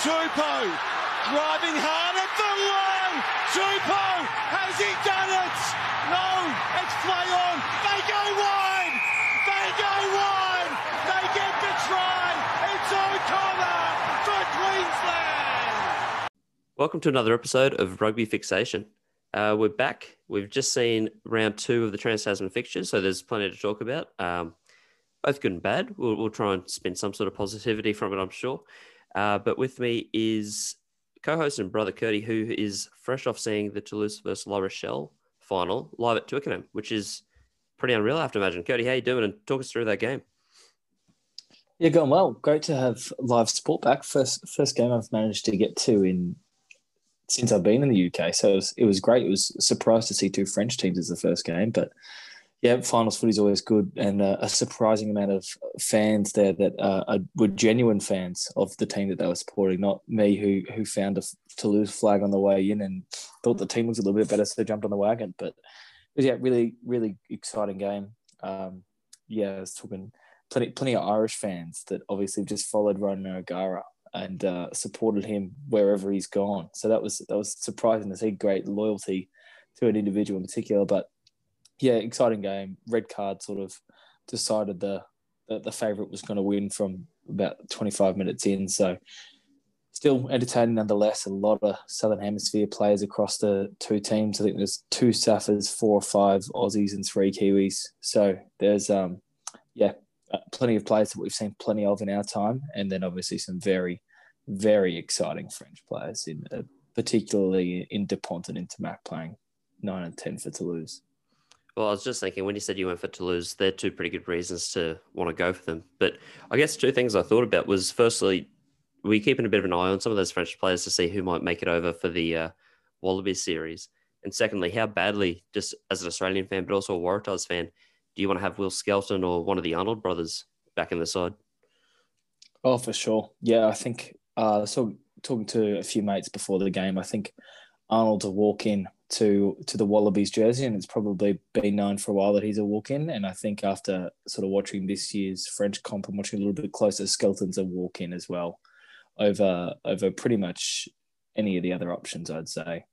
Tupou driving hard at the line. Tupou, has he done it? No, it's play on. They go wide. They go wide. They get the try. It's O'Connor for Queensland. Welcome to another episode of Rugby Fixation. Uh, we're back. We've just seen round two of the Trans Tasman fixtures, so there's plenty to talk about. Um, both good and bad. We'll, we'll try and spin some sort of positivity from it, I'm sure. Uh, but with me is co-host and brother Curdy, who is fresh off seeing the Toulouse versus La Rochelle final live at Twickenham, which is pretty unreal, I have to imagine. Curdy, how you doing? And talk us through that game. Yeah, going well. Great to have live sport back. First first game I've managed to get to in since I've been in the UK. So it was, it was great. It was surprised to see two French teams as the first game, but yeah, finals footy is always good, and uh, a surprising amount of fans there that uh, are, were genuine fans of the team that they were supporting, not me who who found a Toulouse flag on the way in and thought the team was a little bit better, so jumped on the wagon. But it was yeah, really really exciting game. Um, yeah, I was talking plenty plenty of Irish fans that obviously just followed Ronan O'Gara and uh, supported him wherever he's gone. So that was that was surprising to see great loyalty to an individual in particular, but yeah, exciting game. Red card sort of decided the the, the favourite was going to win from about 25 minutes in. So still entertaining nonetheless. A lot of Southern Hemisphere players across the two teams. I think there's two Saffers, four or five Aussies, and three Kiwis. So there's um yeah uh, plenty of players that we've seen plenty of in our time, and then obviously some very very exciting French players in uh, particularly in Dupont and Ntamack playing nine and ten for Toulouse. Well, I was just thinking when you said you went for Toulouse, they're two pretty good reasons to want to go for them. But I guess two things I thought about was firstly, we keeping a bit of an eye on some of those French players to see who might make it over for the uh, Wallabies series. And secondly, how badly, just as an Australian fan, but also a Waratahs fan, do you want to have Will Skelton or one of the Arnold brothers back in the side? Oh, for sure. Yeah, I think uh, so. Talking to a few mates before the game, I think Arnold's a walk in to to the Wallabies jersey, and it's probably been known for a while that he's a walk in. And I think after sort of watching this year's French comp and watching a little bit closer, Skelton's a walk in as well, over over pretty much any of the other options, I'd say.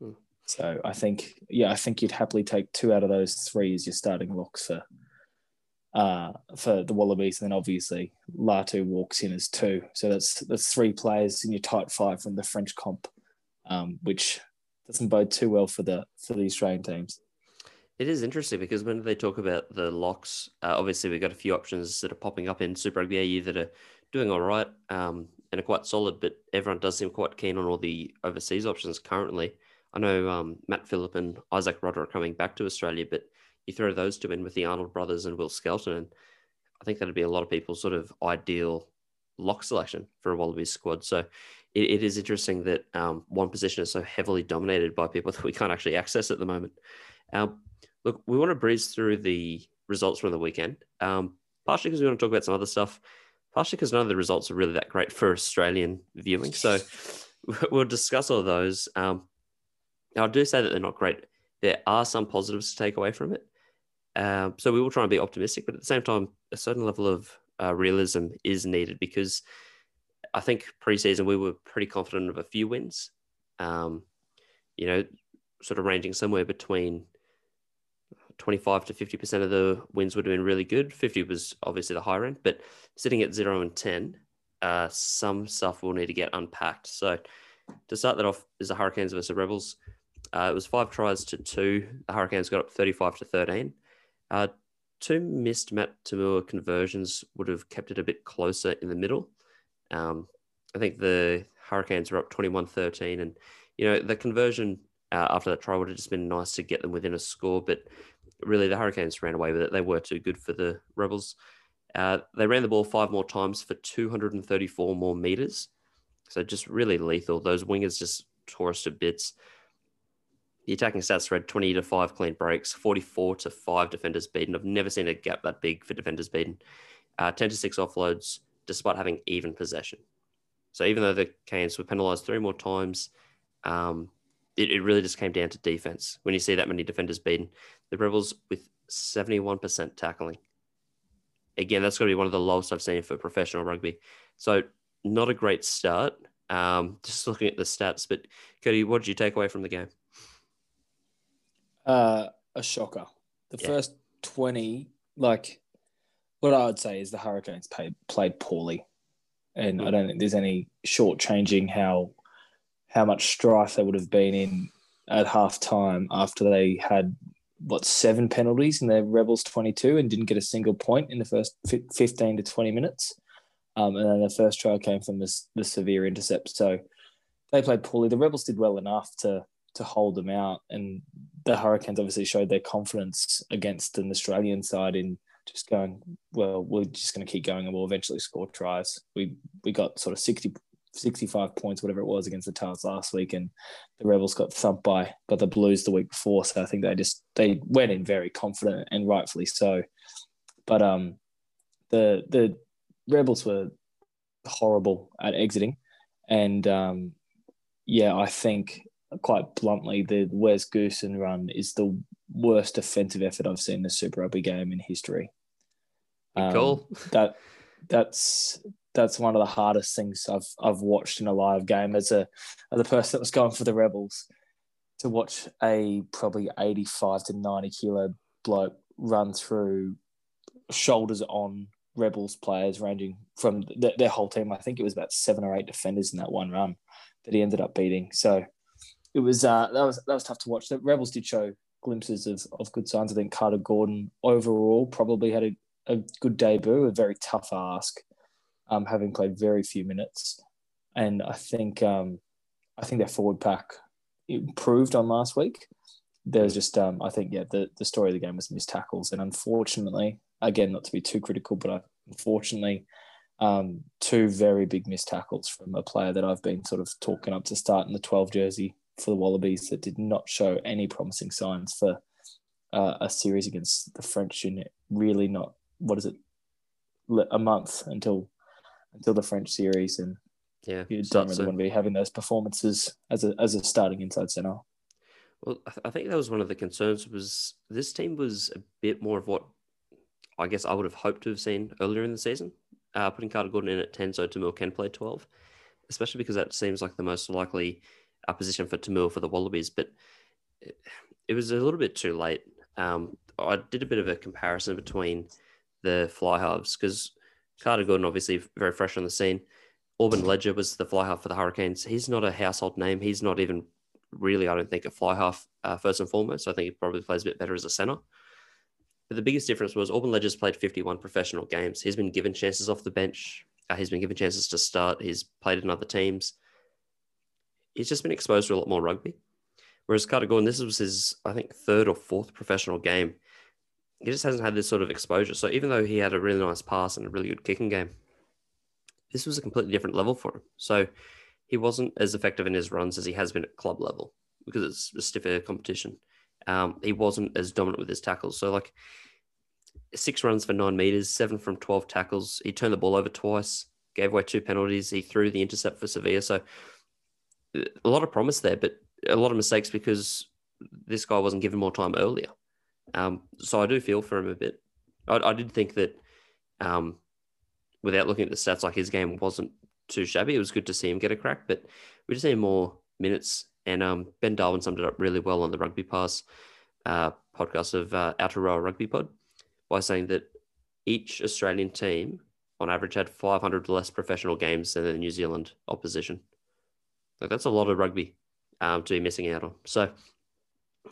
Hmm. So I think, yeah, I think you'd happily take two out of those three as your starting locks for uh, for the Wallabies, and then obviously Latu walks in as two. So that's that's three players in your tight five from the French comp, um, which doesn't bode too well for the for the Australian teams. It is interesting because when they talk about the locks, uh, obviously we've got a few options that are popping up in Super Rugby AU that are doing all right um, and are quite solid, but everyone does seem quite keen on all the overseas options currently. I know um, Matt Philip and Izack Rodda are coming back to Australia, but you throw those two in with the Arnold brothers and Will Skelton, and I think that'd be a lot of people's sort of ideal lock selection for a Wallabies squad. So it, it is interesting that um, one position is so heavily dominated by people that we can't actually access at the moment. Um, look, we want to breeze through the results from the weekend, um, partially because we want to talk about some other stuff, partially because none of the results are really that great for Australian viewing. So we'll discuss all those. Um, I do say that they're not great. There are some positives to take away from it. Um, so we will try and be optimistic, but at the same time, a certain level of uh, realism is needed because I think preseason we were pretty confident of a few wins. Um, you know, sort of ranging somewhere between 25 to 50% of the wins would have been really good. 50 was obviously the higher end, but sitting at zero and 10, uh, some stuff will need to get unpacked. So to start that off is the Hurricanes versus the Rebels. Uh, it was five tries to two. The Hurricanes got up 35 to 13. Uh, two missed Matt To'omua conversions would have kept it a bit closer in the middle. Um, I think the Hurricanes were up 21 13. And, you know, the conversion uh, after that try would have just been nice to get them within a score. But really, the Hurricanes ran away with it. They were too good for the Rebels. Uh, they ran the ball five more times for 234 more meters. So just really lethal. Those wingers just tore us to bits. The attacking stats read 20 to 5 clean breaks, 44 to 5 defenders beaten. I've never seen a gap that big for defenders beaten. Uh, 10 to 6 offloads, despite having even possession. So even though the Canes were penalised three more times, um, it, it, really just came down to defense. When you see that many defenders beaten, the Rebels with 71% tackling. Again, that's going to be one of the lowest I've seen for professional rugby. So not a great start. Um, just looking at the stats, but Cody, what did you take away from the game? Uh, a shocker. The Yeah. first 20, like, what I would say is the Hurricanes played, played poorly. And I Mm. don't think there's any shortchanging how how much strife they would have been in at half time after they had, what, seven penalties in their Rebels 22 and didn't get a single point in the first 15 to 20 minutes. Um, and then the first try came from this, the Savea intercept. So they played poorly. The Rebels did well enough to to hold them out, and the Hurricanes obviously showed their confidence against an Australian side in just going, well, we're just going to keep going and we'll eventually score tries. We we got sort of 60, 65 points, whatever it was, against the Tahs last week, and the Rebels got thumped by by the Blues the week before. So I think they just they went in very confident and rightfully so. But um, the the Rebels were horrible at exiting, and um, yeah, I think quite bluntly, the Wes Goosen run is the worst defensive effort I've seen in a Super Rugby game in history. Um, Cool. That that's that's one of the hardest things I've I've watched in a live game as a as a person that was going for the Rebels to watch a probably eighty five to ninety kilo bloke run through shoulders on Rebels players ranging from th- their whole team. I think it was about seven or eight defenders in that one run that he ended up beating. So it was uh, that was that was tough to watch. The Rebels did show glimpses of, of good signs. I think Carter Gordon overall probably had a, a good debut, a very tough ask, um, having played very few minutes. And I think um, I think their forward pack improved on last week. There's just um, I think yeah the, the story of the game was missed tackles and unfortunately again not to be too critical but unfortunately um, two very big missed tackles from a player that I've been sort of talking up to start in the 12 jersey for the Wallabies that did not show any promising signs for uh, a series against the French in really not what is it a month until until the French series and Yeah. you don't really so- want to be having those performances as a as a starting inside center. Well, I, th- I think that was one of the concerns was this team was a bit more of what I guess I would have hoped to have seen earlier in the season. Uh, putting Carter Gordon in at 10 so To'omua can play 12, especially because that seems like the most likely uh, position for To'omua for the Wallabies. But it, it was a little bit too late. Um, I did a bit of a comparison between the fly halves because Carter Gordon, obviously very fresh on the scene. Orbyn Leger was the fly half for the Hurricanes. He's not a household name. He's not even really, I don't think, a fly half uh, first and foremost. I think he probably plays a bit better as a center. But the biggest difference was Orbyn Leger's played 51 professional games. He's been given chances off the bench. Uh, he's been given chances to start. He's played in other teams. He's just been exposed to a lot more rugby. Whereas Carter Gordon, this was his, I think, third or fourth professional game. He just hasn't had this sort of exposure. So even though he had a really nice pass and a really good kicking game, this was a completely different level for him. So he wasn't as effective in his runs as he has been at club level because it's a stiffer competition. Um, he wasn't as dominant with his tackles. So like six runs for nine meters, seven from 12 tackles. He turned the ball over twice, gave away two penalties. He threw the intercept for Savea. So a lot of promise there, but a lot of mistakes because this guy wasn't given more time earlier. Um, so I do feel for him a bit. I, I did think that um, without looking at the stats, like his game wasn't too shabby. It was good to see him get a crack, but we just need more minutes. And um, Ben Darwin summed it up really well on the Rugby Pass uh, podcast of uh, Aotearoa Rugby Pod by saying that each Australian team, on average, had 500 less professional games than the New Zealand opposition. Like that's a lot of rugby um, to be missing out on. So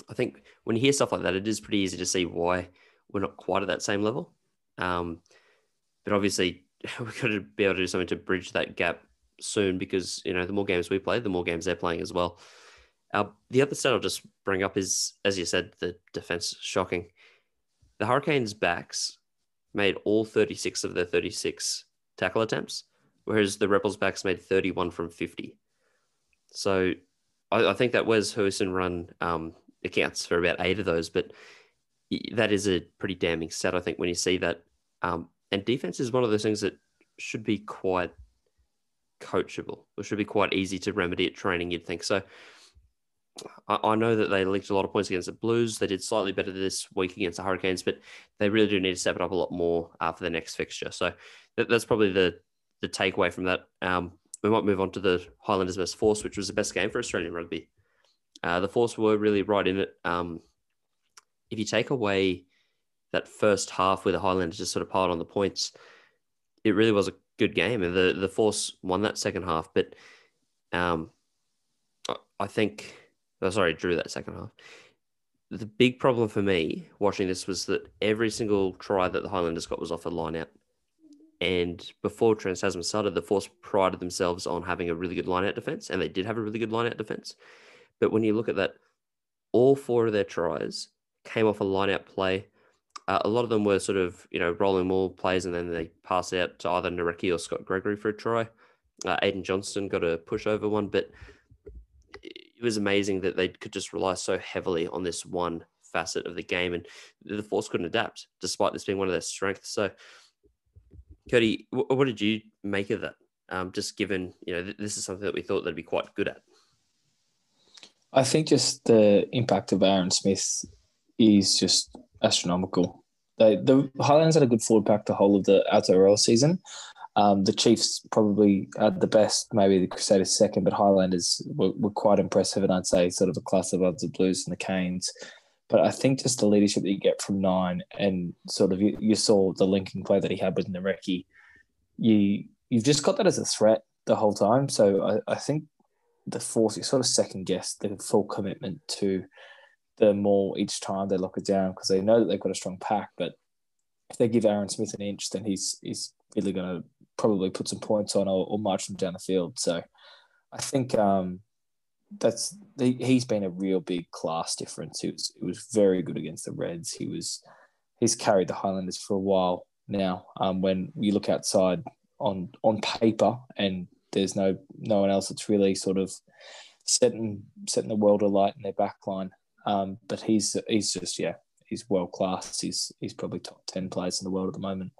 I think when you hear stuff like that, it is pretty easy to see why we're not quite at that same level. Um, but obviously, we've got to be able to do something to bridge that gap soon because you know the more games we play, the more games they're playing as well. Uh, the other stat I'll just bring up is, as you said, the defense shocking. The Hurricanes' backs made all 36 of their 36 tackle attempts, whereas the Rebels' backs made 31 from 50. So I, I think that Wes Goosen run um, accounts for about eight of those, but that is a pretty damning stat, I think, when you see that. Um, and defense is one of those things that should be quite coachable or should be quite easy to remedy at training, you'd think. So I, I know that they leaked a lot of points against the Blues. They did slightly better this week against the Hurricanes, but they really do need to step it up a lot more uh, for the next fixture. So that, that's probably the the takeaway from that. Um, we might move on to the Highlanders versus Force, which was the best game for Australian rugby. Uh, the Force were really right in it. Um, if you take away that first half where the Highlanders just sort of piled on the points, it really was a good game, and the the Force won that second half. But um, I think, oh, sorry, drew that second half. The big problem for me watching this was that every single try that the Highlanders got was off a line out. And before Trans Tasman started, the Force prided themselves on having a really good line out defense, and they did have a really good line out defense. But when you look at that, all four of their tries came off a line out play. Uh, a lot of them were sort of, you know, rolling more plays and then they pass out to either Nareki or Scott Gregory for a try. Uh, Aiden Johnston got a pushover one, but it was amazing that they could just rely so heavily on this one facet of the game, and the Force couldn't adapt despite this being one of their strengths. So, Cody, what did you make of that? Um, just given you know this is something that we thought they'd be quite good at. I think just the impact of Aaron Smith is just astronomical. They, the Highlanders had a good forward pack the whole of the Aotearoa season, um, the Chiefs probably at the best, maybe the Crusaders second, but Highlanders were, were quite impressive, and I'd say sort of a class above the Blues and the Canes. But I think just the leadership that you get from nine, and sort of you, you saw the linking play that he had with Nareki, you you've just got that as a threat the whole time. So I, I think the force you sort of second guess the full commitment to the more each time they lock it down because they know that they've got a strong pack, but if they give Aaron Smith an inch, then he's he's really going to probably put some points on or, or march them down the field. So I think um, that's he's been a real big class difference. He was, he was very good against the Reds. He was he's carried the Highlanders for a while now. Um, when you look outside on on paper and there's no no one else that's really sort of setting setting the world alight in their back line. Um, but he's he's just yeah he's world class. He's he's probably top ten players in the world at the moment.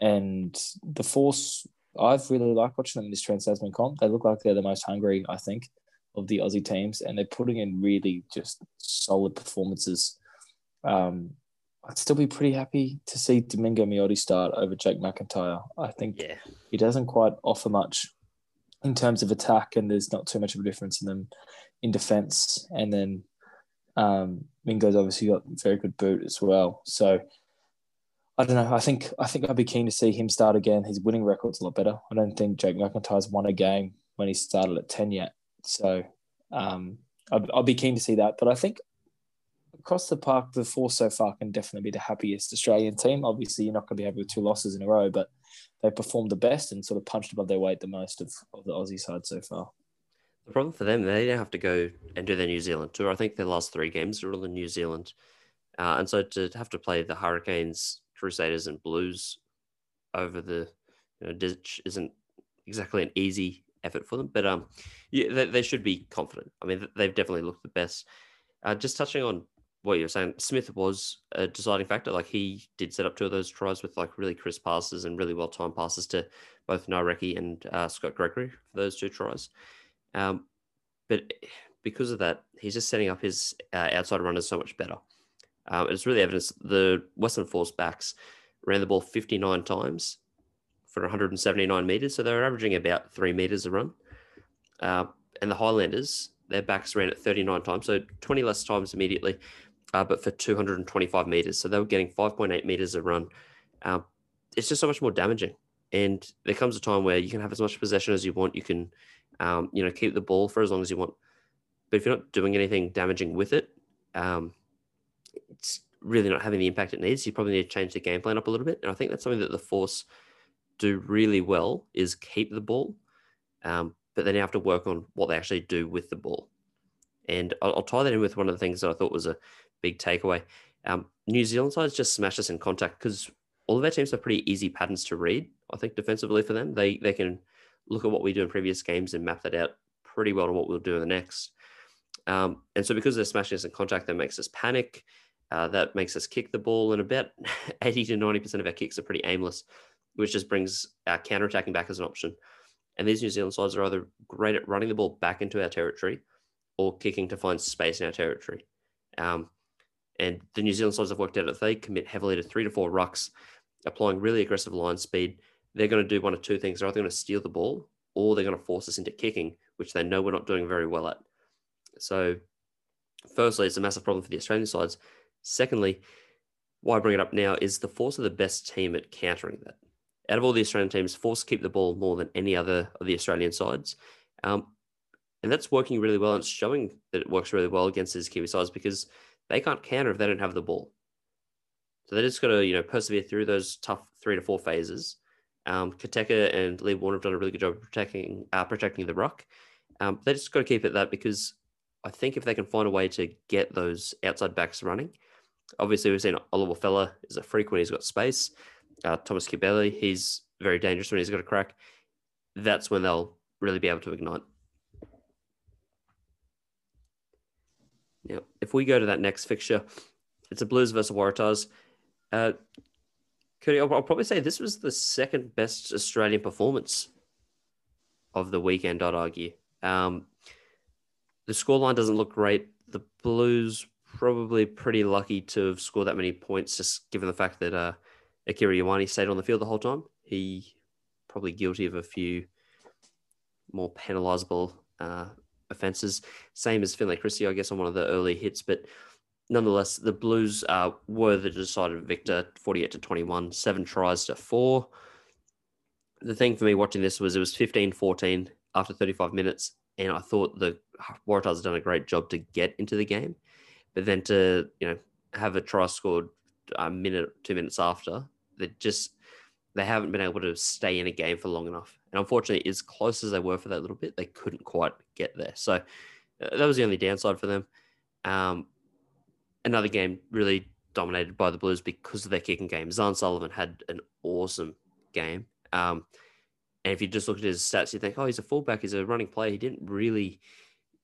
And the Force, I've really liked watching them in this Trans Tasman comp. They look like they're the most hungry, I think, of the Aussie teams, and they're putting in really just solid performances. Um, I'd still be pretty happy to see Domingo Miotti start over Jake McIntyre. I think yeah. he doesn't quite offer much in terms of attack, and there's not too much of a difference in them in defense. And then um, Mingo's obviously got very good boot as well. So I don't know. I think I think I'd be keen to see him start again. His winning record's a lot better. I don't think Jake McIntyre's won a game when he started at ten yet. So um, I'll, I'd be keen to see that. But I think across the park, the four so far can definitely be the happiest Australian team. Obviously, you're not going to be happy with two losses in a row, but they performed the best and sort of punched above their weight the most of, of the Aussie side so far. The problem for them, they don't have to go and do their New Zealand tour. I think their last three games are all in New Zealand. Uh, and so to have to play the Hurricanes Crusaders and Blues over the you know, ditch isn't exactly an easy effort for them, but um, yeah, they, they should be confident. I mean, they've definitely looked the best. Uh, just touching on what you were saying, Smith was a deciding factor. Like he did set up two of those tries with like really crisp passes and really well timed passes to both Nareki and uh, Scott Gregory for those two tries. Um, but because of that, he's just setting up his uh, outside runners so much better. Um, it's really evidence the Western Force backs ran the ball 59 times for 179 meters. So they were averaging about three meters a run. Uh, and the Highlanders, their backs ran it 39 times, so 20 less times immediately, uh, but for 225 meters. So they were getting 5.8 meters a run. Uh, it's just so much more damaging. And there comes a time where you can have as much possession as you want. You can, um, you know, keep the ball for as long as you want. But if you're not doing anything damaging with it, um, it's really not having the impact it needs. You probably need to change the game plan up a little bit. And I think that's something that the Force do really well is keep the ball, um, but then you have to work on what they actually do with the ball. And I'll, I'll, tie that in with one of the things that I thought was a big takeaway. Um, New Zealand sides just smash us in contact because all of our teams have pretty easy patterns to read. I think defensively for them, they they can look at what we do in previous games and map that out pretty well to what we'll do in the next. Um, and so because they're smashing us in contact, that makes us panic. Uh, that makes us kick the ball, and about 80 to 90% of our kicks are pretty aimless, which just brings our counter-attacking back as an option. And these New Zealand sides are either great at running the ball back into our territory or kicking to find space in our territory. Um, and the New Zealand sides have worked out that they commit heavily to three to four rucks, applying really aggressive line speed, they're going to do one of two things. They're either going to steal the ball or they're going to force us into kicking, which they know we're not doing very well at. So, firstly, it's a massive problem for the Australian sides. Secondly, why I bring it up now is the Force are the best team at countering that. Out of all the Australian teams, Force keep the ball more than any other of the Australian sides. Um, and that's working really well. And it's showing that it works really well against these Kiwi sides because they can't counter if they don't have the ball. So they just got to, you know, persevere through those tough three to four phases. Um, Koteka and Lee Warner have done a really good job of protecting uh, protecting the ruck. Um, they just got to keep it that because I think if they can find a way to get those outside backs running, obviously we've seen Oliver Feller is a freak when he's got space. Uh, Thomas Kibele, he's very dangerous when he's got a crack. That's when they'll really be able to ignite. Now, if we go to that next fixture, it's a Blues versus Waratahs. Uh, Cody, I'll, I'll probably say this was the second best Australian performance of the weekend, I'd argue. Um, the scoreline doesn't look great. The Blues probably pretty lucky to have scored that many points, just given the fact that uh, Akira Ioane stayed on the field the whole time. He probably guilty of a few more penalisable uh, offences. Same as Finlay Christie, I guess, on one of the early hits. But nonetheless, the Blues uh, were the decided victor, 48 to 21, seven tries to four. The thing for me watching this was it was 15 14 after 35 minutes. And I thought the Waratahs had done a great job to get into the game. But then to, you know, have a try scored a minute, two minutes after, they just they haven't been able to stay in a game for long enough. And unfortunately, as close as they were for that little bit, they couldn't quite get there. So uh, that was the only downside for them. Um, another game really dominated by the Blues because of their kicking game. Zarn Sullivan had an awesome game. Um, and if you just look at his stats, you think, oh, he's a fullback, he's a running player. He didn't really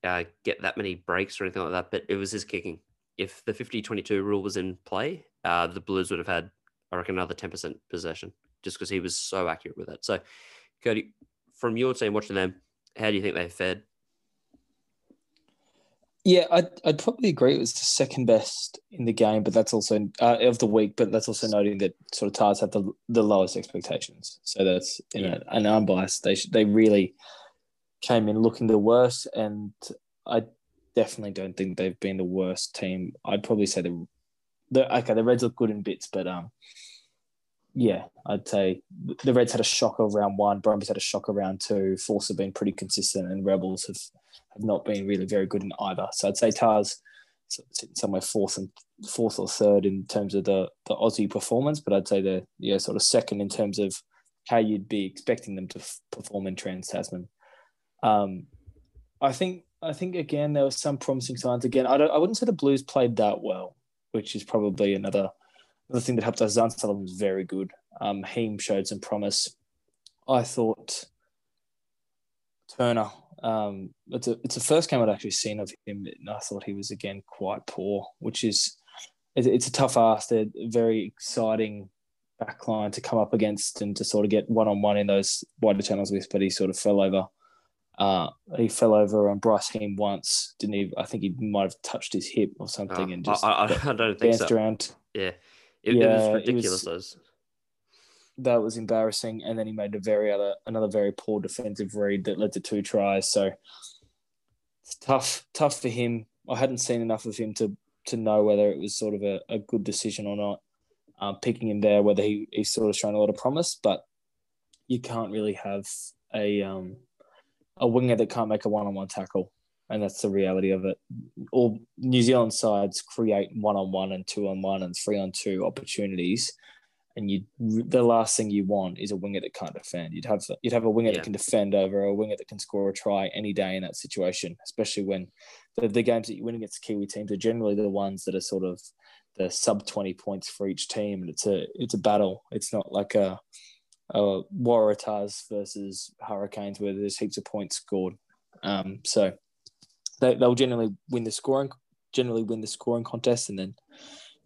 uh, get that many breaks or anything like that, but it was his kicking. If the 50 22 rule was in play, uh, the Blues would have had, I reckon, another 10% possession just because he was so accurate with it. So, Cody, from your team watching them, how do you think they fared? Yeah, I'd, I'd probably agree it was the second best in the game, but that's also uh, of the week. But that's also noting that sort of Tahs have the, the lowest expectations. So that's you know an unbiased. They they really came in looking the worst, and I definitely don't think they've been the worst team. I'd probably say the the okay the Reds look good in bits, but um yeah, I'd say the Reds had a shocker round one, Brumbies had a shocker round two, Force have been pretty consistent, and Rebels have, have not been really very good in either. So I'd say Tahs sitting somewhere fourth and fourth or third in terms of the the Aussie performance, but I'd say they're yeah sort of second in terms of how you'd be expecting them to f- perform in Trans Tasman. Um, I think I think again there were some promising signs. Again, I I wouldn't say the Blues played that well, which is probably another the thing that helped us, Zarn Sullivan was very good. Um, Heem showed some promise. I thought Turner, um, it's a it's the first game I'd actually seen of him, and I thought he was again quite poor, which is it's a tough ask. They're very exciting backline to come up against and to sort of get one on one in those wider channels with, but he sort of fell over. Uh, he fell over on Bryce Heem once, didn't he? I think he might have touched his hip or something Oh, and just I, I, I don't think bounced so. around. Yeah. It, it Yeah, was it was- that was embarrassing. And then he made a very other another very poor defensive read that led to two tries. So it's tough, tough for him. I hadn't seen enough of him to to know whether it was sort of a, a good decision or not. Um, picking him there, whether he, he's sort of shown a lot of promise, but you can't really have a um, a winger that can't make a one on one tackle. And that's the reality of it. All New Zealand sides create one on one and two on one and three on two opportunities and you the last thing you want is a winger that can't defend. You'd have you'd have a winger Yeah. that can defend over a winger that can score a try any day in that situation, especially when the, the games that you win against Kiwi teams are generally the ones that are sort of the sub twenty points for each team, and it's a it's a battle. It's not like a, a Waratahs versus Hurricanes where there's heaps of points scored. Um, so they, they'll generally win the scoring generally win the scoring contest, and then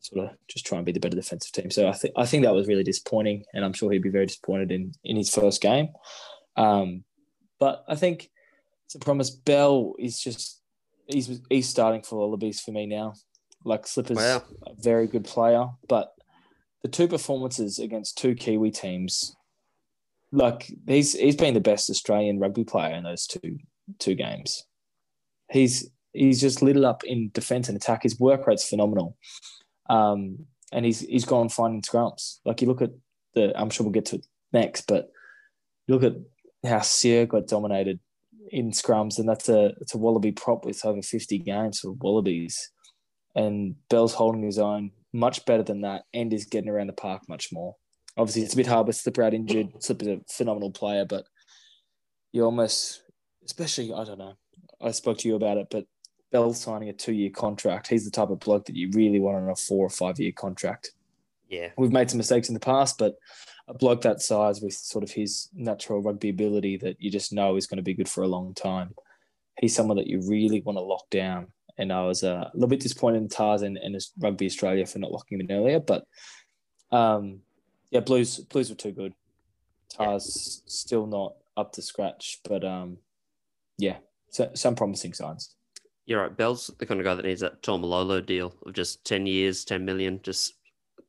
sort of just try and be the better defensive team. So I think I think that was really disappointing, and I'm sure he'd be very disappointed in in his first game. Um, but I think a promise. Bell is just he's he's starting for Wallabies for me now. Like Slippers, Wow. a very good player, but the two performances against two Kiwi teams, like he's he's been the best Australian rugby player in those two two games. He's he's just lit up in defence and attack. His work rate's phenomenal, um, and he's he's gone finding scrums. Like you look at the, I'm sure we'll get to it next, but you look at how Sio got dominated in scrums, and that's a it's a Wallaby prop with over 50 games for Wallabies, and Bell's holding his own much better than that, and is getting around the park much more. Obviously, it's a bit hard with Slipper out injured. Slipper's a phenomenal player, but you almost, especially, I don't know. I spoke to you about it, but Bell signing a two year contract. He's the type of bloke that you really want on a four or five year contract. Yeah. We've made some mistakes in the past, but a bloke that size with sort of his natural rugby ability that you just know is going to be good for a long time. He's someone that you really want to lock down. And I was uh, a little bit disappointed in Tahs and, and Rugby Australia for not locking him in earlier, but um, yeah, Blues Blues were too good. Tahs yeah. still not up to scratch, but um, yeah, so, some promising signs. You're right. Bell's the kind of guy that needs that Tom Lolo deal of just 10 years, 10 million, just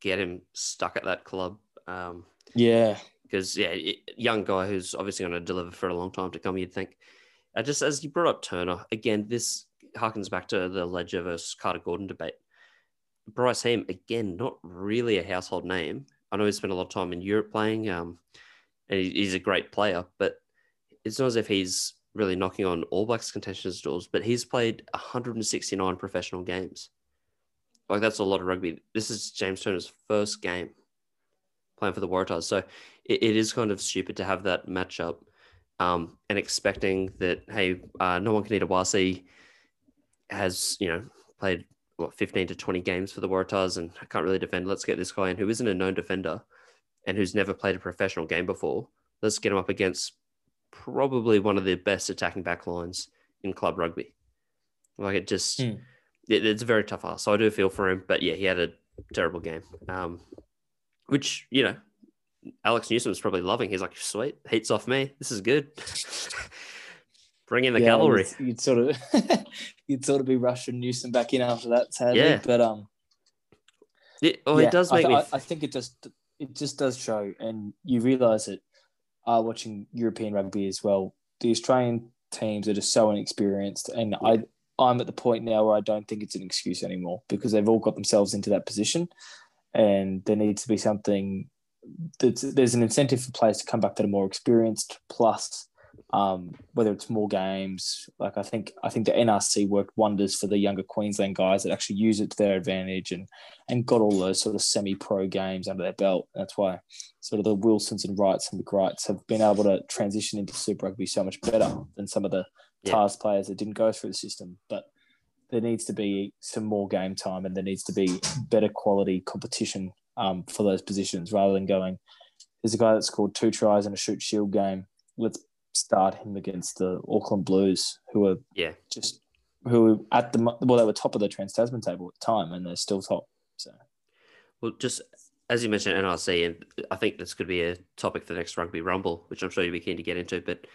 get him stuck at that club. Um, yeah. Because, yeah, young guy who's obviously going to deliver for a long time to come, you'd think. Uh, just as you brought up Turner, again, this harkens back to the Leger versus Carter Gordon debate. Bryce Heem, again, not really a household name. I know he spent a lot of time in Europe playing, um, and he's a great player, but it's not as if he's really knocking on All Blacks contention's doors, but he's played 169 professional games. Like that's a lot of rugby. This is James Turner's first game playing for the Waratahs, so it, it is kind of stupid to have that matchup um, and expecting that hey, uh, Nawaqanitawase has you know played what 15 to 20 games for the Waratahs and I can't really defend. Let's get this guy in who isn't a known defender and who's never played a professional game before. Let's get him up against probably one of the best attacking backlines in club rugby. Like it just, mm. it, it's a very tough ask. So I do feel for him, but yeah, he had a terrible game. Um, which you know, Alex Newsom's probably loving. He's like, sweet, heats off me. This is good. Bring in the yeah, cavalry. You'd, you'd, sort of, you'd sort of be rushing Newsom back in after that, sadly. Yeah. But um, it, oh, yeah, it does make I, me. I, I think it just it just does show, and you realise it are watching European rugby as well. The Australian teams are just so inexperienced, and I I'm at the point now where I don't think it's an excuse anymore because they've all got themselves into that position, and there needs to be something. That's, there's an incentive for players to come back that are more experienced, plus um, whether it's more games. Like I think I think the NRC worked wonders for the younger Queensland guys that actually use it to their advantage and and got all those sort of semi-pro games under their belt. That's why sort of the Wilsons and Wrights and McReights have been able to transition into Super Rugby so much better than some of the yeah. Tahs players that didn't go through the system. But there needs to be some more game time and there needs to be better quality competition um, for those positions rather than going. There's a guy that scored two tries in a Shute Shield game. Let's start him against the Auckland Blues, who are yeah just who at the well they were top of the Trans Tasman table at the time, and they're still top. So, well, just as you mentioned NRC, and I think this could be a topic for the next Rugby Rumble, which I'm sure you'd be keen to get into. But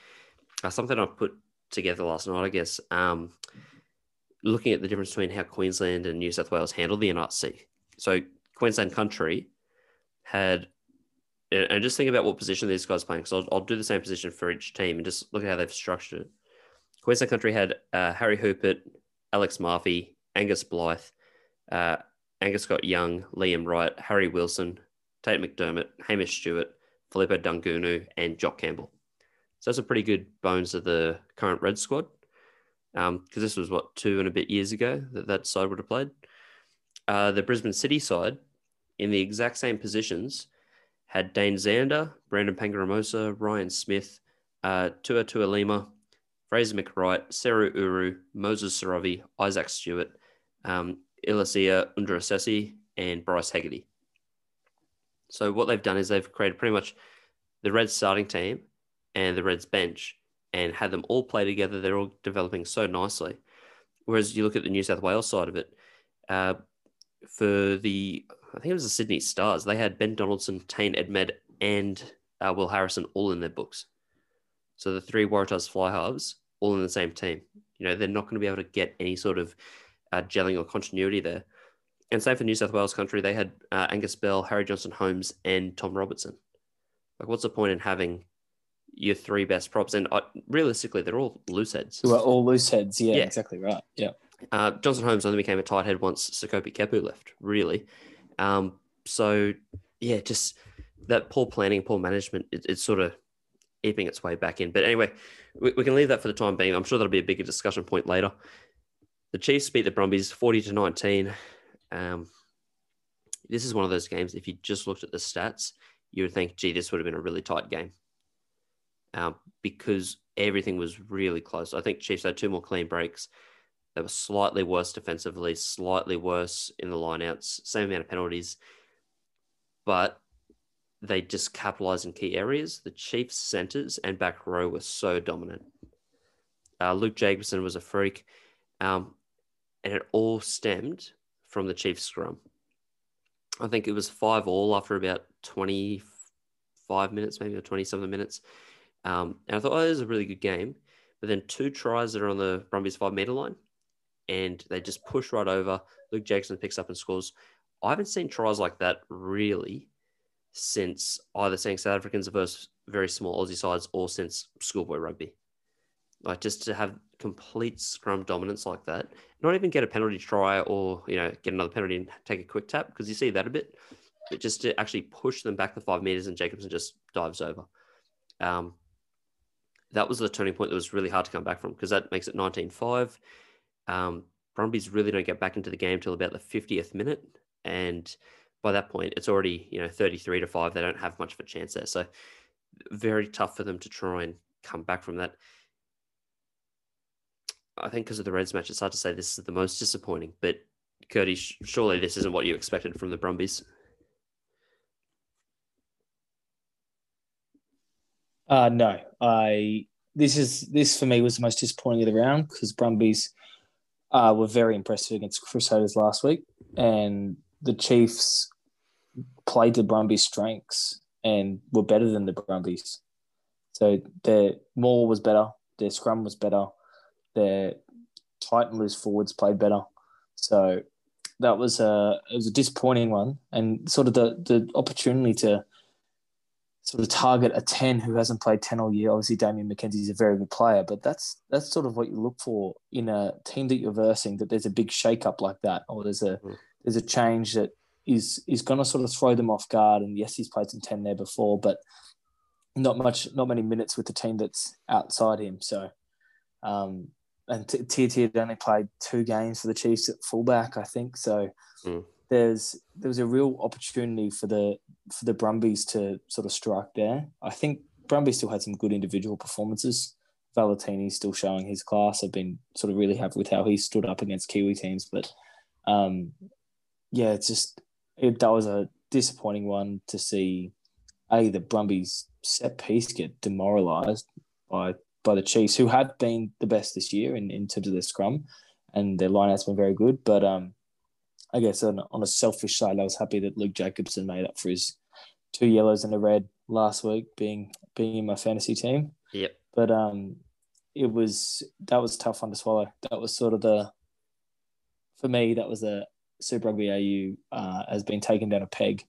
uh, something I put together last night, I guess, um, looking at the difference between how Queensland and New South Wales handled the NRC. So Queensland Country had and just think about what position these guys playing. Because I'll, I'll do the same position for each team and just look at how they've structured it. Queensland Country had uh, Harry Hoopert, Alex Murphy, Angus Blythe, uh, Angus Scott Young, Liam Wright, Harry Wilson, Tate McDermott, Hamish Stewart, Filipo Daugunu, and Jock Campbell. So that's a pretty good bones of the current Red squad. Because um, this was what two and a bit years ago that that side would have played. Uh, the Brisbane City side, in the exact same positions, had Dane Zander, Brandon Paenga-Amosa, Ryan Smith, uh, Tua Tuilima, Fraser McReight, Seru Uru, Moses Sorovi, Isaac Stewart, um, Ilaisa Droasese, and Bryce Hegarty. So what they've done is they've created pretty much the Reds starting team and the Reds bench and had them all play together. They're all developing so nicely. Whereas you look at the New South Wales side of it, uh, for the I think it was the Sydney Stars. They had Ben Donaldson, Tane Edmed, and uh, Will Harrison all in their books. So the three Waratahs fly halves all in the same team. You know, they're not going to be able to get any sort of uh, gelling or continuity there. And same for New South Wales country, they had uh, Angus Bell, Harry Johnson Holmes, and Tom Robertson. Like, what's the point in having your three best props, and uh, realistically, they're all loose heads. Who are all loose heads. Yeah, Yeah. exactly right. Yeah. Uh, Johnson Holmes only became a tight head once Sekope Kepu left, really. Um, so, yeah, just that poor planning, poor management, it, it's sort of eeping its way back in. But anyway, we, we can leave that for the time being. I'm sure that'll be a bigger discussion point later. The Chiefs beat the Brumbies 40 to 19. Um, this is one of those games, if you just looked at the stats, you would think, gee, this would have been a really tight game. Um, because everything was really close. I think Chiefs had two more clean breaks. They were slightly worse defensively, slightly worse in the lineouts, same amount of penalties, but they just capitalized in key areas. The Chiefs centers and back row were so dominant. Uh, Luke Jacobson was a freak, um, and it all stemmed from the Chiefs scrum. I think it was five all after about 25 minutes, maybe or 20 something minutes. Um, and I thought, oh, this is a really good game. But then two tries that are on the Brumbies five meter line, and they just push right over. Luke Jacobson picks up and scores. I haven't seen tries like that really since either seeing South Africans versus very small Aussie sides or since schoolboy rugby. Like just to have complete scrum dominance like that, not even get a penalty try or you know get another penalty and take a quick tap because you see that a bit, but just to actually push them back the five meters and Jacobson just dives over. Um, that was the turning point that was really hard to come back from because that makes it 19-5. Um, Brumbies really don't get back into the game till about the 50th minute, and by that point, it's already you know 33 to five. They don't have much of a chance there, so very tough for them to try and come back from that. I think because of the Reds match, it's hard to say this is the most disappointing. But Curdy, surely this isn't what you expected from the Brumbies. Uh, no, I this is this for me was the most disappointing of the round because Brumbies uh, were very impressive against Crusaders last week, and the Chiefs played the Brumbies' strengths and were better than the Brumbies. So their maul was better, their scrum was better, their tight and loose forwards played better. So that was a it was a disappointing one, and sort of the the opportunity to sort of target a 10 who hasn't played 10 all year. Obviously, Damian McKenzie is a very good player, but that's that's sort of what you look for in a team that you're versing, that there's a big shake-up like that, or there's a Mm. there's a change that is is going to sort of throw them off guard. And yes, he's played some 10 there before, but not much, not many minutes with the team that's outside him. So, um, and T- TT had only played two games for the Chiefs at fullback, I think. So Mm. there's there was a real opportunity for the for the Brumbies to sort of strike there. I think Brumbies still had some good individual performances. Valetini's still showing his class. I've been sort of really happy with how he stood up against Kiwi teams, but um, yeah, it's just it, that was a disappointing one to see. A the Brumbies set piece get demoralised by by the Chiefs, who had been the best this year in, in terms of their scrum, and their line has been very good. But um, I guess on, on a selfish side, I was happy that Luke Jacobson made up for his two yellows and a red last week, being being in my fantasy team. Yep. But um, it was that was tough one to swallow. That was sort of the for me that was the Super Rugby AU uh, has been taken down a peg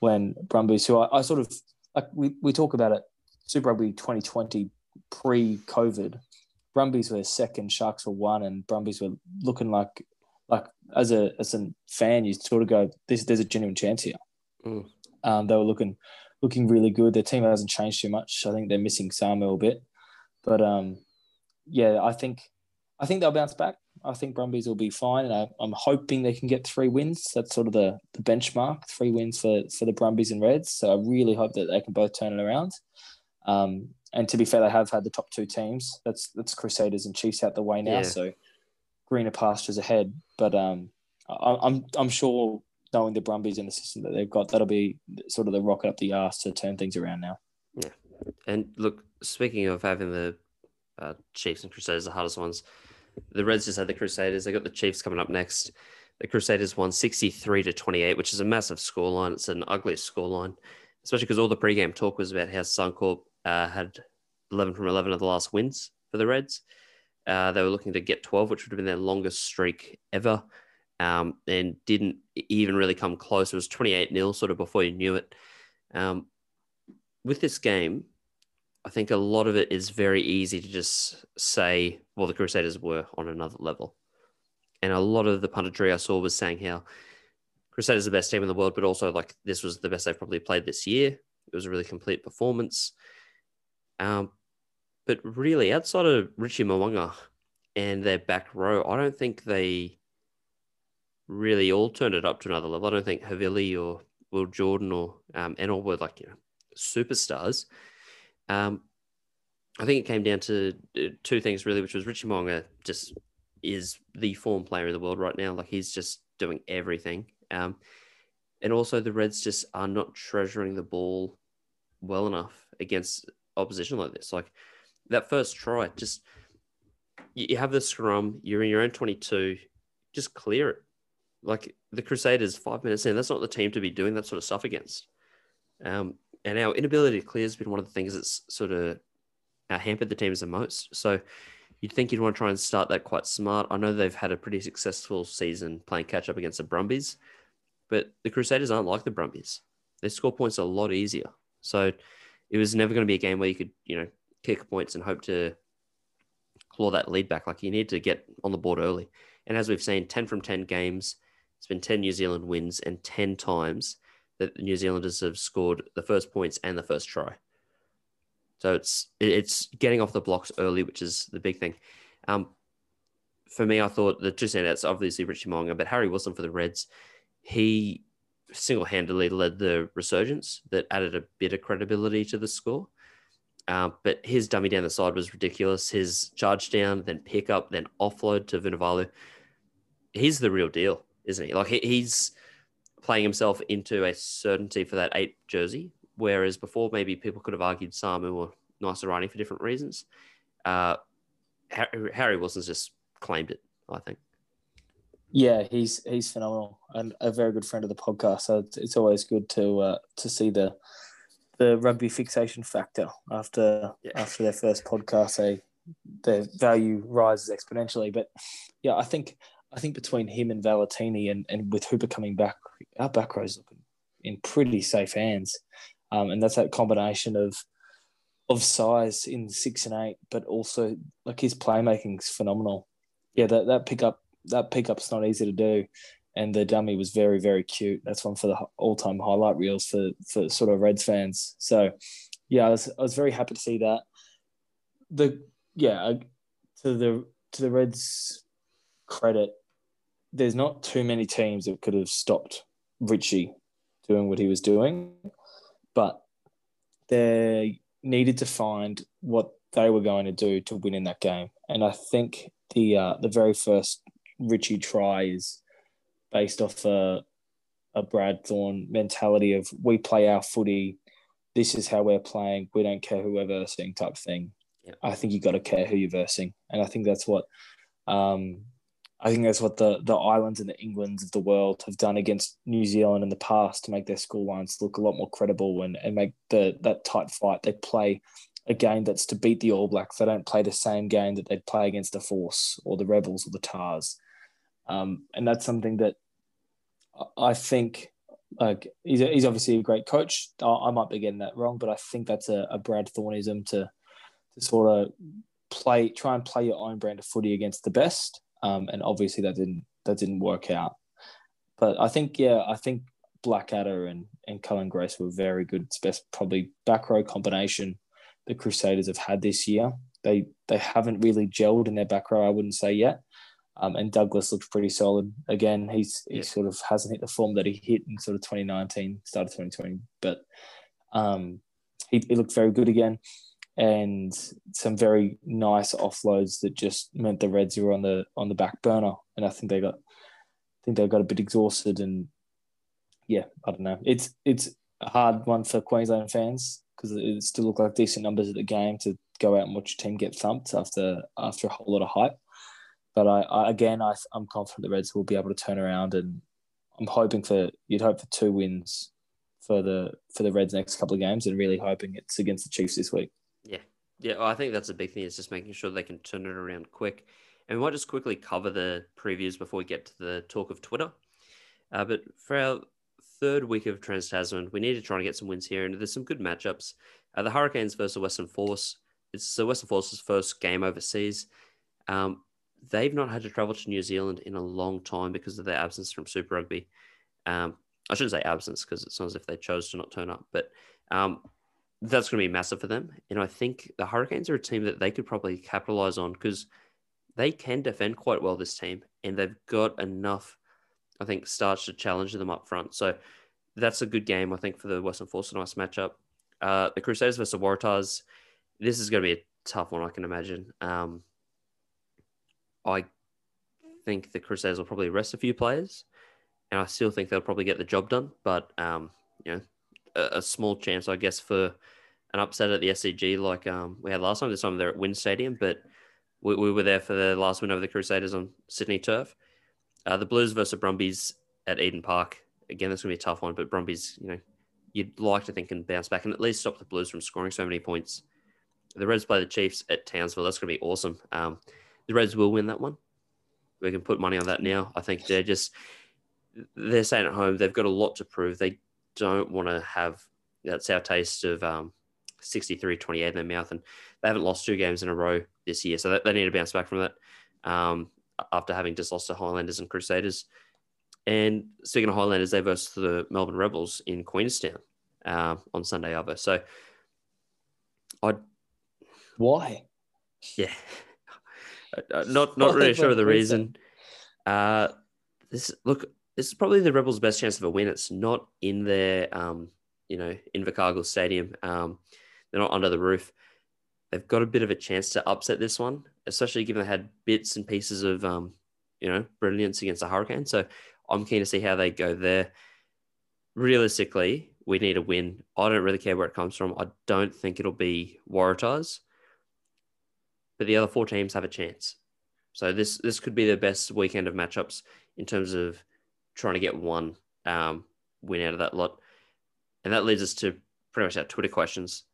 when Brumbies, who I, I sort of like, we, we talk about it, Super Rugby 2020 pre COVID, Brumbies were second, Sharks were one, and Brumbies were looking like like as a as a fan, you sort of go, "This there's a genuine chance here." Mm. Um, they were looking looking really good. Their team hasn't changed too much. I think they're missing Samuel a bit, but um, yeah, I think I think they'll bounce back. I think Brumbies will be fine, and I, I'm hoping they can get three wins. That's sort of the, the benchmark, three wins for for the Brumbies and Reds. So I really hope that they can both turn it around. Um, and to be fair, they have had the top two teams. That's that's Crusaders and Chiefs out the way now. Yeah. So greener pastures ahead. But um, I, I'm I'm sure knowing the Brumbies and the system that they've got, that'll be sort of the rocket up the arse to turn things around now. Yeah, and look, speaking of having the uh, Chiefs and Crusaders, the hardest ones, the Reds just had the Crusaders. They got the Chiefs coming up next. The Crusaders won 63 to 28, which is a massive scoreline. It's an ugly scoreline, especially because all the pregame talk was about how Suncorp uh, had 11 from 11 of the last wins for the Reds. Uh, they were looking to get 12, which would have been their longest streak ever, um, and didn't even really come close. It was 28 0 sort of before you knew it. Um, with this game, I think a lot of it is very easy to just say, well, the Crusaders were on another level. And a lot of the punditry I saw was saying how Crusaders are the best team in the world, but also like this was the best they've probably played this year. It was a really complete performance. Um, but really, outside of Richie Mo'unga and their back row, I don't think they really all turned it up to another level. I don't think Havili or Will Jordan or um, Ennor were like you know superstars. Um, I think it came down to uh, two things really, which was Richie Mo'unga just is the form player in the world right now. Like he's just doing everything. Um, and also the Reds just are not treasuring the ball well enough against opposition like this. Like that first try, just you have the scrum, you're in your own 22, just clear it. Like the Crusaders, five minutes in, that's not the team to be doing that sort of stuff against. Um, and our inability to clear has been one of the things that's sort of uh, hampered the teams the most. So you'd think you'd want to try and start that quite smart. I know they've had a pretty successful season playing catch up against the Brumbies, but the Crusaders aren't like the Brumbies. They score points a lot easier. So it was never going to be a game where you could, you know, kick points and hope to claw that lead back. Like you need to get on the board early. And as we've seen, 10 from 10 games, it's been 10 New Zealand wins and 10 times that the New Zealanders have scored the first points and the first try. So it's it's getting off the blocks early, which is the big thing. Um, for me, I thought the two standouts, obviously Richie Mo'unga, but Harry Wilson for the Reds, he single-handedly led the resurgence that added a bit of credibility to the score. Uh, but his dummy down the side was ridiculous. His charge down, then pick up, then offload to Vunivalu. He's the real deal, isn't he? Like he, he's playing himself into a certainty for that eight jersey, whereas before maybe people could have argued Samu or Naisarani for different reasons. Uh, Harry Wilson's just claimed it, I think. Yeah, he's he's phenomenal and a very good friend of the podcast. So it's, it's always good to uh, to see the the rugby fixation factor after yeah. after their first podcast. They their value rises exponentially. But yeah, I think I think between him and Valetini and, and with Hooper coming back, our back row is looking in pretty safe hands. Um, and that's that combination of of size in six and eight, but also like his playmaking's phenomenal. Yeah, that that pickup that pickup's not easy to do, and the dummy was very very cute. That's one for the all time highlight reels for for sort of Reds fans. So yeah, I was I was very happy to see that. The yeah to the to the Reds credit, there's not too many teams that could have stopped Richie doing what he was doing, but they needed to find what they were going to do to win in that game. And I think the uh, the very first Richie try is based off a, a Brad Thorn mentality of we play our footy, this is how we're playing, we don't care who we're versing type thing. I think you got to care who you're versing, and I think that's what um, I think that's what the the islands and the Englands of the world have done against New Zealand in the past to make their school lines look a lot more credible and, and make the that tight fight. They play a game that's to beat the All Blacks. They don't play the same game that they'd play against the Force or the Rebels or the Tahs. Um, and that's something that I think like he's, a, he's obviously a great coach. I, might be getting that wrong, but I think that's a, a Brad Thornism to to sort of play try and play your own brand of footy against the best um, and obviously that didn't that didn't work out. But I think yeah, I think Blackadder and and Cullen Grace were very good. It's best probably back row combination the Crusaders have had this year. They they haven't really gelled in their back row, I wouldn't say yet. Um, and Douglas looks pretty solid. Again, he's he yeah. sort of hasn't hit the form that he hit in sort of 2019, start of 2020, but um, he, he looked very good again and some very nice offloads that just meant the Reds were on the on the back burner. And I think they got I think they got a bit exhausted and yeah, I don't know. It's it's a hard one for Queensland fans because it still looked like decent numbers at the game to go out and watch your team get thumped after after a whole lot of hype. But I, I again I, I'm confident the Reds will be able to turn around and I'm hoping for you'd hope for two wins for the for the Reds next couple of games and really hoping it's against the Chiefs this week. Yeah, yeah, I think that's a big thing. Is just making sure they can turn it around quick. And we might just quickly cover the previews before we get to the talk of Twitter. Uh, but for our third week of Trans Tasman. We need to try and get some wins here, and there's some good matchups. Uh, the Hurricanes versus Western Force. It's the Western Force's first game overseas. Um, they've not had to travel to New Zealand in a long time because of their absence from Super Rugby. Um, I shouldn't say absence because it's not as if they chose to not turn up, but um, that's going to be massive for them. And I think the Hurricanes are a team that they could probably capitalize on because they can defend quite well this team, and they've got enough, I think, starts to challenge them up front. So that's a good game, I think, for the Western Force. A nice matchup. Uh, the Crusaders versus the Waratahs. This is going to be a tough one, I can imagine. Um, I think the Crusaders will probably rest a few players, and I still think they'll probably get the job done. But um, you know, a, a, small chance, I guess, for an upset at the SCG like um, we had last time. This time they're at WIN Stadium, but we, we, were there for the last win over the Crusaders on Sydney turf. Uh, the Blues versus Brumbies at Eden Park. Again, that's gonna be a tough one, but Brumbies, you know, you'd like to think can bounce back and at least stop the Blues from scoring so many points. The Reds play the Chiefs at Townsville. That's going to be awesome. Um, the Reds will win that one. We can put money on that now. I think they're just they're staying at home. They've got a lot to prove. They don't want to have that sour taste of um, 63-28 in their mouth, and they haven't lost two games in a row this year, so they need to bounce back from that. Um, after having just lost to Highlanders and Crusaders. And speaking of Highlanders, they versus the Melbourne Rebels in Queenstown uh, on Sunday over. So I why? Yeah, uh, not not really sure of the reason. Uh, this look, this is probably the Rebels' best chance of a win. It's not in their, um, you know, Invercargill Stadium. Um, they're not under the roof. They've got a bit of a chance to upset this one, especially given they had bits and pieces of, um, you know, brilliance against the Hurricane. So I'm keen to see how they go there. Realistically, we need a win. I don't really care where it comes from. I don't think it'll be Waratahs but the other four teams have a chance. So this this could be the best weekend of matchups in terms of trying to get one um, win out of that lot, and that leads us to pretty much our Twitter questions.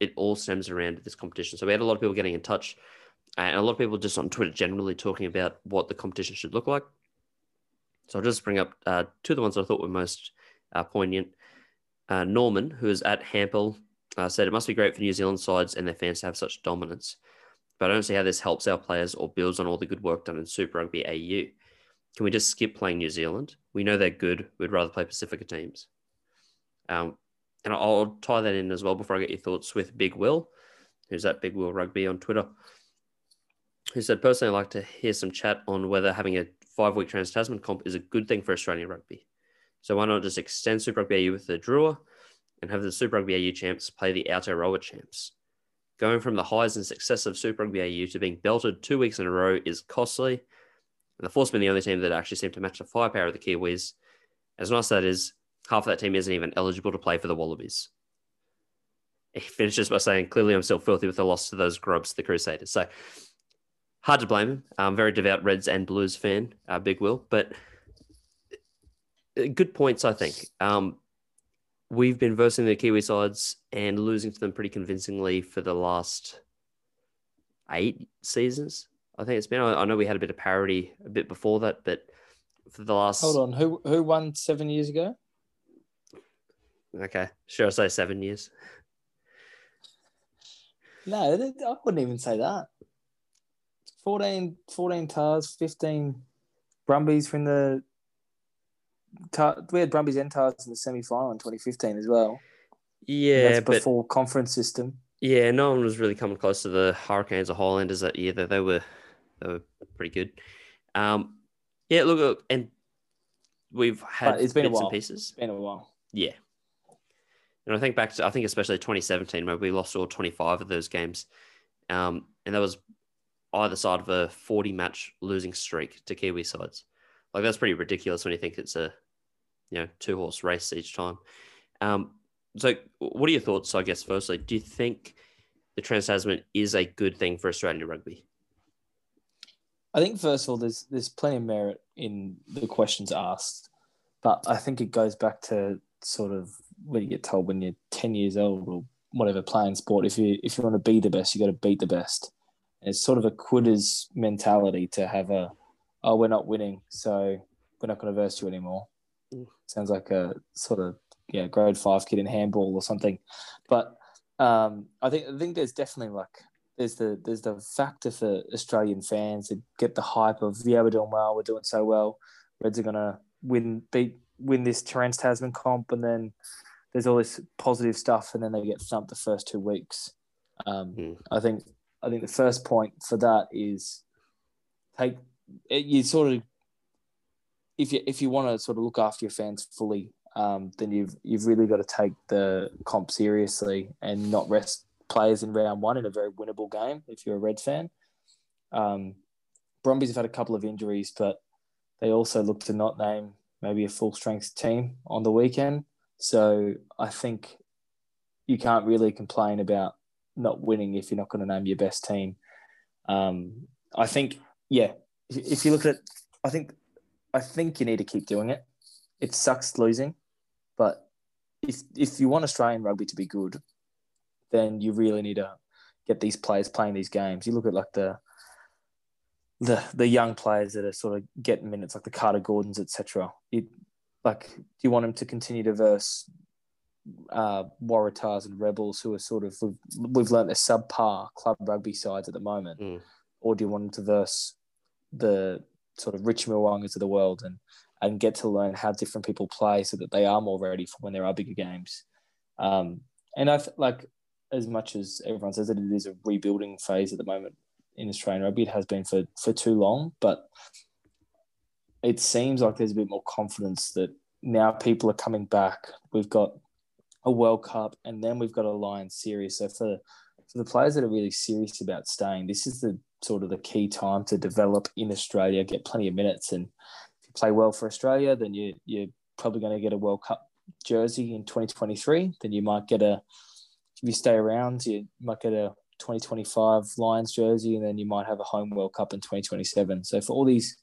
It all stems around this competition. So we had a lot of people getting in touch, and a lot of people just on Twitter generally talking about what the competition should look like. So I'll just bring up uh, two of the ones I thought were most uh, poignant. Uh, Norman, who is at Hampel, uh, said it must be great for New Zealand sides and their fans to have such dominance but I don't see how this helps our players or builds on all the good work done in Super Rugby AU. Can we just skip playing New Zealand? We know they're good. We'd rather play Pasifika teams. Um, and I'll tie that in as well before I get your thoughts with Big Will, who's at Big Will Rugby on Twitter, who said, Personally, I'd like to hear some chat on whether having a five week Trans Tasman comp is a good thing for Australian rugby. So why not just extend Super Rugby AU with the Drua and have the Super Rugby AU champs play the outer Aotearoa champs? Going from the highs and success of Super Rugby AU to being belted two weeks in a row is costly. And the Force been the only team that actually seemed to match the firepower of the Kiwis. As nice as that is, half of that team isn't even eligible to play for the Wallabies. He finishes by saying, clearly I'm still filthy with the loss to those grubs, the Crusaders. So hard to blame him. I'm very devout Reds and Blues fan, uh, Big Will, but uh, good points, I think. Um, we've been versing the Kiwi sides and losing to them pretty convincingly for the last eight seasons. I think it's been. I know we had a bit of parity a bit before that, but for the last. Hold on, who who won seven years ago? Okay, sure. I say seven years. No, I wouldn't even say that. 14, 14 Tahs, 15 Brumbies from the we had Brumbies and Tahs in the semi final in 2015 as well. Yeah, that's before conference system. Yeah, no one was really coming close to the Hurricanes or Highlanders that year. They, they were they were pretty good. Um, yeah, look, and we've had but it's been bits a while. and pieces. It's been a while. Yeah, and I think back to I think especially 2017 where we lost all 25 of those games, um, and that was either side of a 40 match losing streak to Kiwi sides. Like that's pretty ridiculous when you think it's a you know two horse race each time. Um, so, what are your thoughts? I guess firstly, do you think the Trans Tasman is a good thing for Australian rugby? I think first of all, there's there's plenty of merit in the questions asked, but I think it goes back to sort of what you get told when you're ten years old or whatever playing sport. If you if you want to be the best, you got to beat the best. And it's sort of a quitters mentality to have a oh, we're not winning, so we're not going to verse you anymore. Mm. Sounds like a sort of yeah grade five kid in handball or something. But um, I think I think there's definitely like there's the there's the factor for Australian fans to get the hype of yeah we're doing well we're doing so well Reds are gonna win beat win this Trans Tasman comp and then there's all this positive stuff and then they get thumped the first two weeks. Um, Mm. I think I think the first point for that is take it, you sort of if you if you want to sort of look after your fans fully, um, then you've you've really got to take the comp seriously and not rest players in round one in a very winnable game. If you're a Red fan, um, Brumbies have had a couple of injuries, but they also look to not name maybe a full strength team on the weekend. So I think you can't really complain about not winning if you're not going to name your best team. Um, I think, yeah, if, you look at it, I think, I think you need to keep doing it. It sucks losing, but if if you want Australian rugby to be good, then you really need to get these players playing these games. You look at like the the the young players that are sort of getting minutes, like the Carter Gordons, etc. You like, do you want them to continue to verse uh, Waratahs and Rebels, who are sort of we've, we've learned they're subpar club rugby sides at the moment, Mm. or do you want them to verse the sort of Richie Mo'ungas of the world and and get to learn how different people play so that they are more ready for when there are bigger games. Um, and I th- like as much as everyone says that it is a rebuilding phase at the moment in Australian rugby, it has been for for too long, but it seems like there's a bit more confidence that now people are coming back. We've got a World Cup, and then we've got a Lions series. So for for the players that are really serious about staying, this is the sort of the key time to develop in Australia, get plenty of minutes, and if you play well for Australia, then you you're probably going to get a World Cup jersey in 2023. Then you might get a if you stay around, you might get a 2025 Lions jersey, and then you might have a home World Cup in 2027. So for all these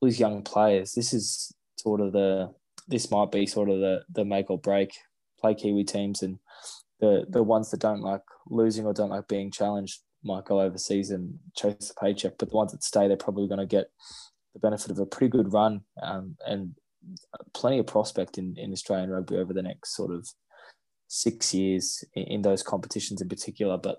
all these young players, this is sort of the this might be sort of the the make or break. Play Kiwi teams, and the the ones that don't like losing or don't like being challenged might go overseas and chase the paycheck. But the ones that stay, they're probably going to get the benefit of a pretty good run um, and plenty of prospect in, in Australian rugby over the next sort of six years in, in those competitions in particular. But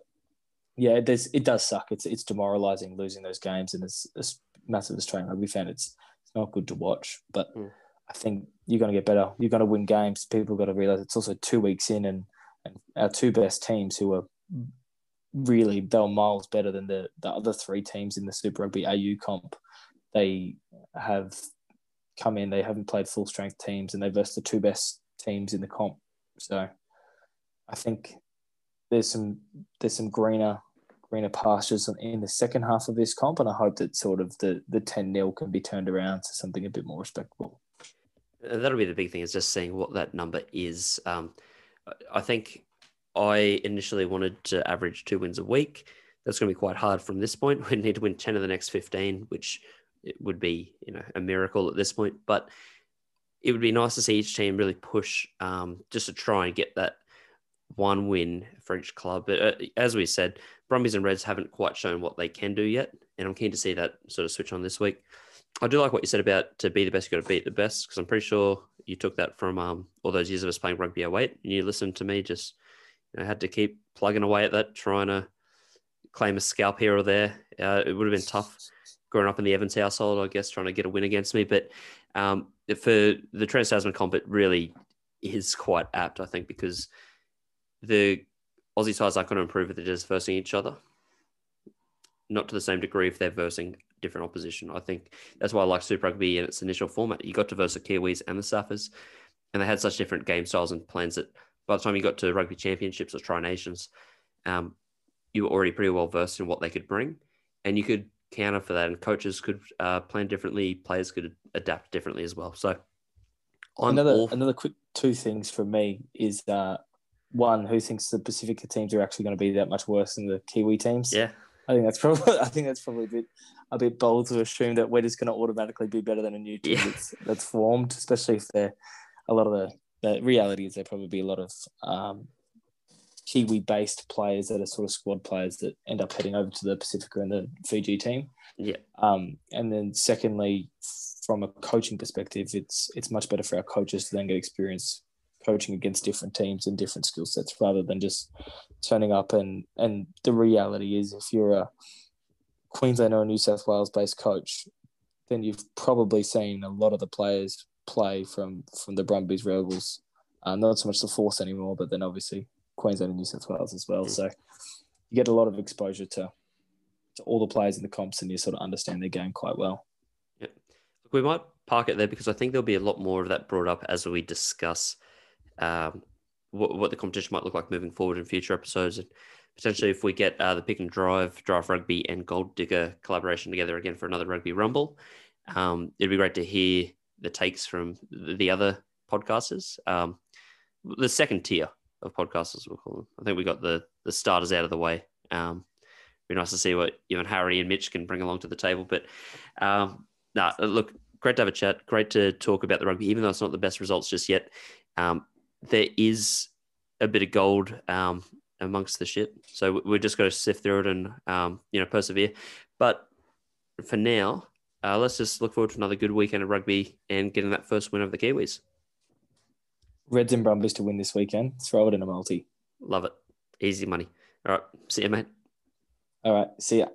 yeah, it does it does suck. It's it's demoralising losing those games, and as a massive Australian rugby fan, it's it's not good to watch. But Mm. I think you're going to get better. You're going to win games. People got to realise it's also two weeks in, and, and our two best teams who are really they're miles better than the the other three teams in the Super Rugby AU comp. They have come in. They haven't played full strength teams, and they've versed the two best teams in the comp. So I think there's some there's some greener greener pastures in the second half of this comp, and I hope that sort of the the ten 0 can be turned around to something a bit more respectable. That'll be the big thing is just seeing what that number is. Um, I think I initially wanted to average two wins a week. That's going to be quite hard from this point. We need to win 10 of the next 15, which would be, you know, a miracle at this point. But it would be nice to see each team really push um, just to try and get that one win for each club. But uh, as we said, Brumbies and Reds haven't quite shown what they can do yet. And I'm keen to see that sort of switch on this week. I do like what you said about to be the best, you got to beat the best, because I'm pretty sure you took that from um, all those years of us playing rugby 08. And you listened to me just, know, had to keep plugging away at that, trying to claim a scalp here or there. Uh, it would have been tough growing up in the Evans household, I guess, trying to get a win against me. But um, for the Trans Tasman comp, it really is quite apt, I think, because the Aussie sides aren't going to improve if they're just versing each other. Not to the same degree if they're versing different opposition. I think that's why I like Super Rugby in its initial format. You got to verse the Kiwis and the Saffers, and they had such different game styles and plans that by the time you got to Rugby Championships or Tri Nations, um, you were already pretty well versed in what they could bring, and you could counter for that. And coaches could uh, plan differently, players could adapt differently as well. So, I'm another all- another quick two things for me is uh, one who thinks the Pasifika teams are actually going to be that much worse than the Kiwi teams. yeah, I think that's probably I think that's probably a bit a bit bold to assume that we're just going to automatically be better than a new team Yeah. that's, that's formed, especially if they're a lot of the the reality is there probably be a lot of um, Kiwi based players that are sort of squad players that end up heading over to the Pasifika and the Fiji team. Yeah. Um, and then secondly, from a coaching perspective, it's it's much better for our coaches to then get experience coaching against different teams and different skill sets rather than just turning up and and the reality is if you're a Queensland or New South Wales based coach, then you've probably seen a lot of the players play from from the Brumbies Rebels. Uh, not so much the Force anymore, but then obviously Queensland and New South Wales as well. So you get a lot of exposure to to all the players in the comps, and you sort of understand their game quite well. Yep. We might park it there because I think there'll be a lot more of that brought up as we discuss um, what, what the competition might look like moving forward in future episodes. And potentially, if we get uh, the pick and drive, drive rugby, and gold digger collaboration together again for another rugby rumble, um, it'd be great to hear the takes from the other podcasters. Um, the second tier of podcasters, we'll call them. I think we got the the starters out of the way. Um, be nice to see what even Harry and Mitch can bring along to the table. But um, nah, look, great to have a chat. Great to talk about the rugby, even though it's not the best results just yet. Um, there is a bit of gold um, amongst the shit, so we're just going to sift through it and um, you know persevere. But for now, uh, let's just look forward to another good weekend of rugby and getting that first win of the Kiwis. Reds and Brumbies to win this weekend. Throw it in a multi. Love it. Easy money. All right. See you, mate. All right. See ya.